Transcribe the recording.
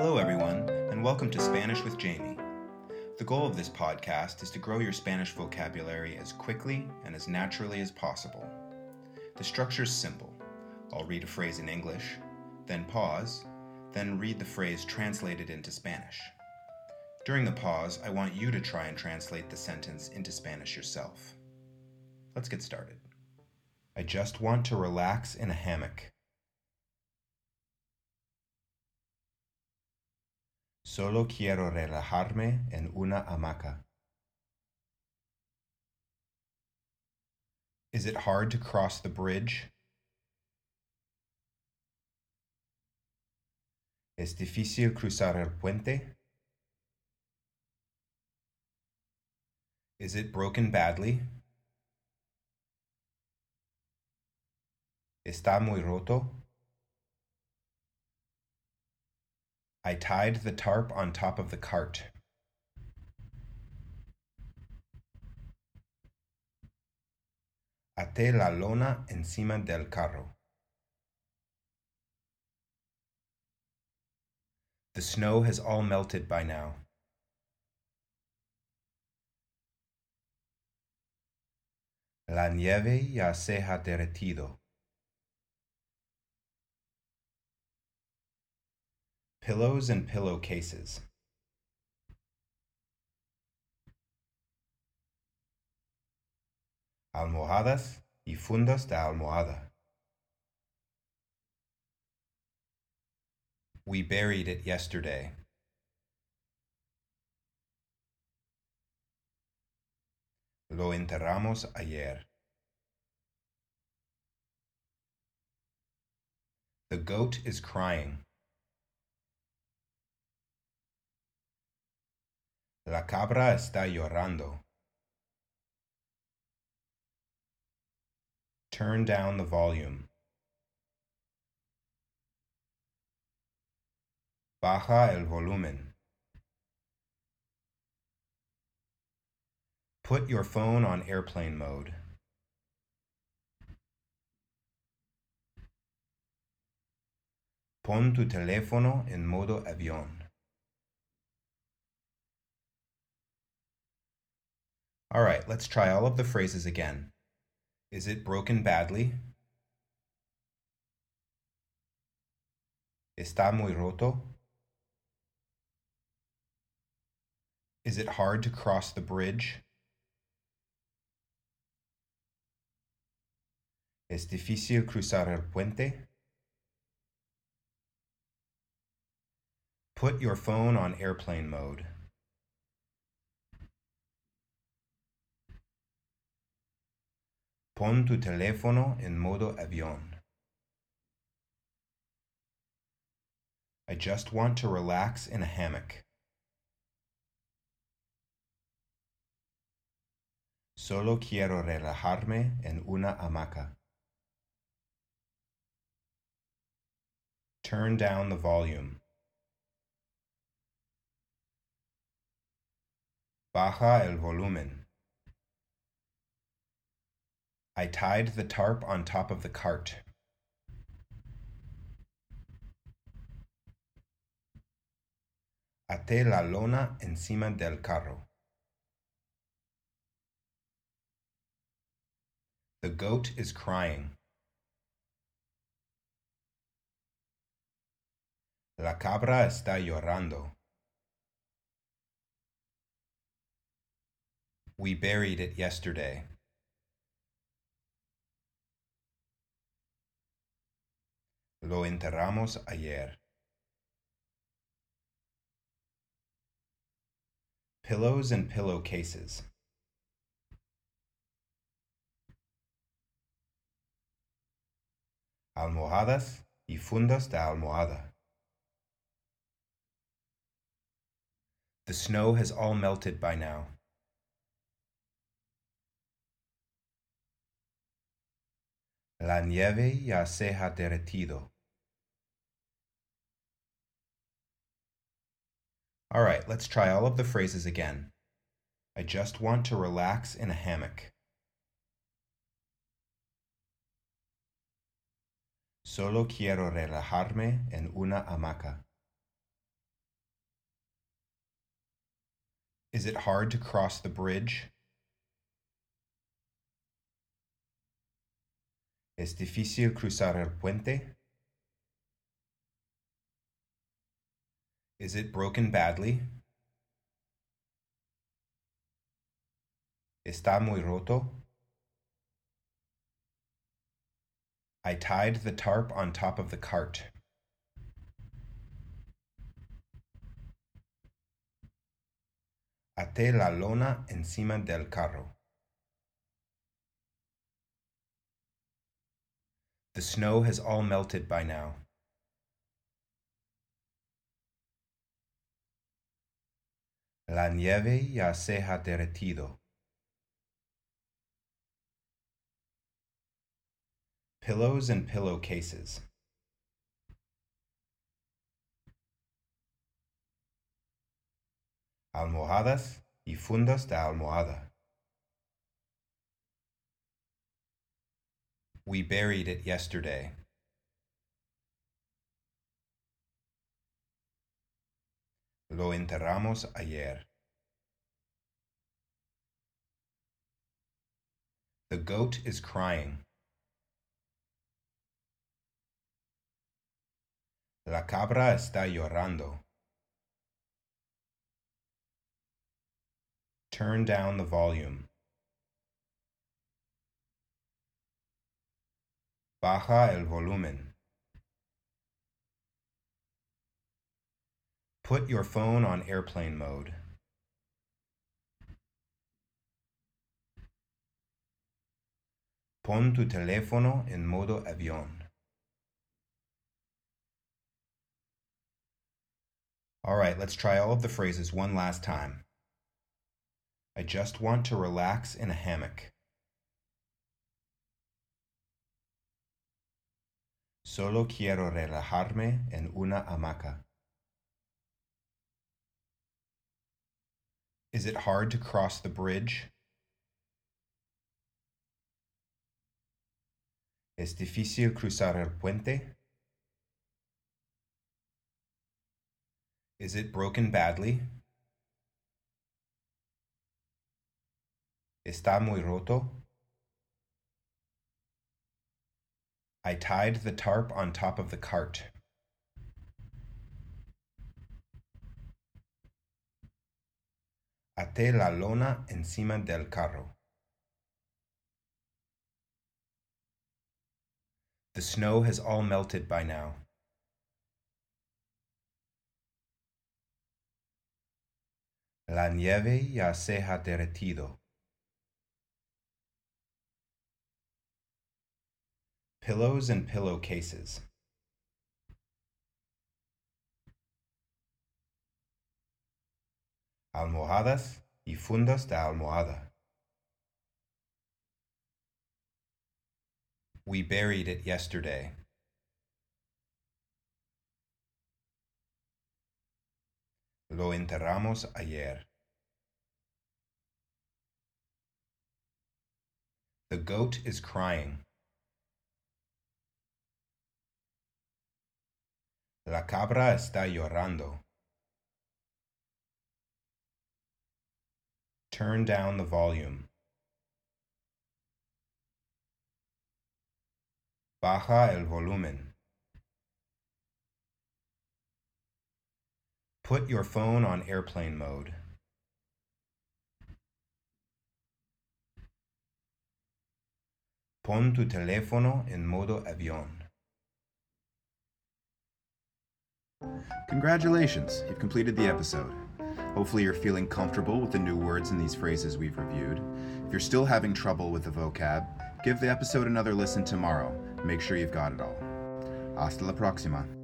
Hello, everyone, and welcome to Spanish with Jamie. The goal of this podcast is to grow your Spanish vocabulary as quickly and as naturally as possible. The structure is simple I'll read a phrase in English, then pause, then read the phrase translated into Spanish. During the pause, I want you to try and translate the sentence into Spanish yourself. Let's get started. I just want to relax in a hammock. Solo quiero relajarme en una hamaca. Is it hard to cross the bridge? ¿Es difícil cruzar el puente? Is it broken badly? ¿Está muy roto? I tied the tarp on top of the cart. Até la lona encima del carro. The snow has all melted by now. La nieve ya se ha derretido. Pillows and pillowcases. Almohadas y fundas de almohada. We buried it yesterday. Lo enterramos ayer. The goat is crying. La cabra está llorando. Turn down the volume. Baja el volumen. Put your phone on airplane mode. Pon tu teléfono en modo avión. All right, let's try all of the phrases again. Is it broken badly? ¿Está muy roto? Is it hard to cross the bridge? ¿Es difícil cruzar el puente? Put your phone on airplane mode. Pon tu teléfono en modo avión. I just want to relax in a hammock. Solo quiero relajarme en una hamaca. Turn down the volume. Baja el volumen. I tied the tarp on top of the cart. Até la lona encima del carro. The goat is crying. La cabra está llorando. We buried it yesterday. Lo enterramos ayer. Pillows and pillowcases. Almohadas y fundas de almohada. The snow has all melted by now. La nieve ya se ha derretido. All right, let's try all of the phrases again. I just want to relax in a hammock. Solo quiero relajarme en una hamaca. Is it hard to cross the bridge? Es difícil cruzar el puente? Is it broken badly? ¿Está muy roto? I tied the tarp on top of the cart. Até la lona encima del carro. The snow has all melted by now. La nieve ya se ha derretido. Pillows and pillowcases. Almohadas y fundas de almohada. We buried it yesterday. Lo enterramos ayer. The goat is crying. La cabra está llorando. Turn down the volume. Baja el volumen. Put your phone on airplane mode. Pon tu teléfono en modo avión. All right, let's try all of the phrases one last time. I just want to relax in a hammock. Solo quiero relajarme en una hamaca. Is it hard to cross the bridge? ¿Es difícil cruzar el puente? Is it broken badly? ¿Está muy roto? I tied the tarp on top of the cart. Até la lona encima del carro. The snow has all melted by now. La nieve ya se ha derretido. Pillows and pillowcases. Almohadas y fundas de almohada. We buried it yesterday. Lo enterramos ayer. The goat is crying. La cabra está llorando. Turn down the volume. Baja el volumen. Put your phone on airplane mode. Pon tu teléfono en modo avión. Congratulations, you've completed the episode. Hopefully, you're feeling comfortable with the new words in these phrases we've reviewed. If you're still having trouble with the vocab, give the episode another listen tomorrow. Make sure you've got it all. Hasta la próxima.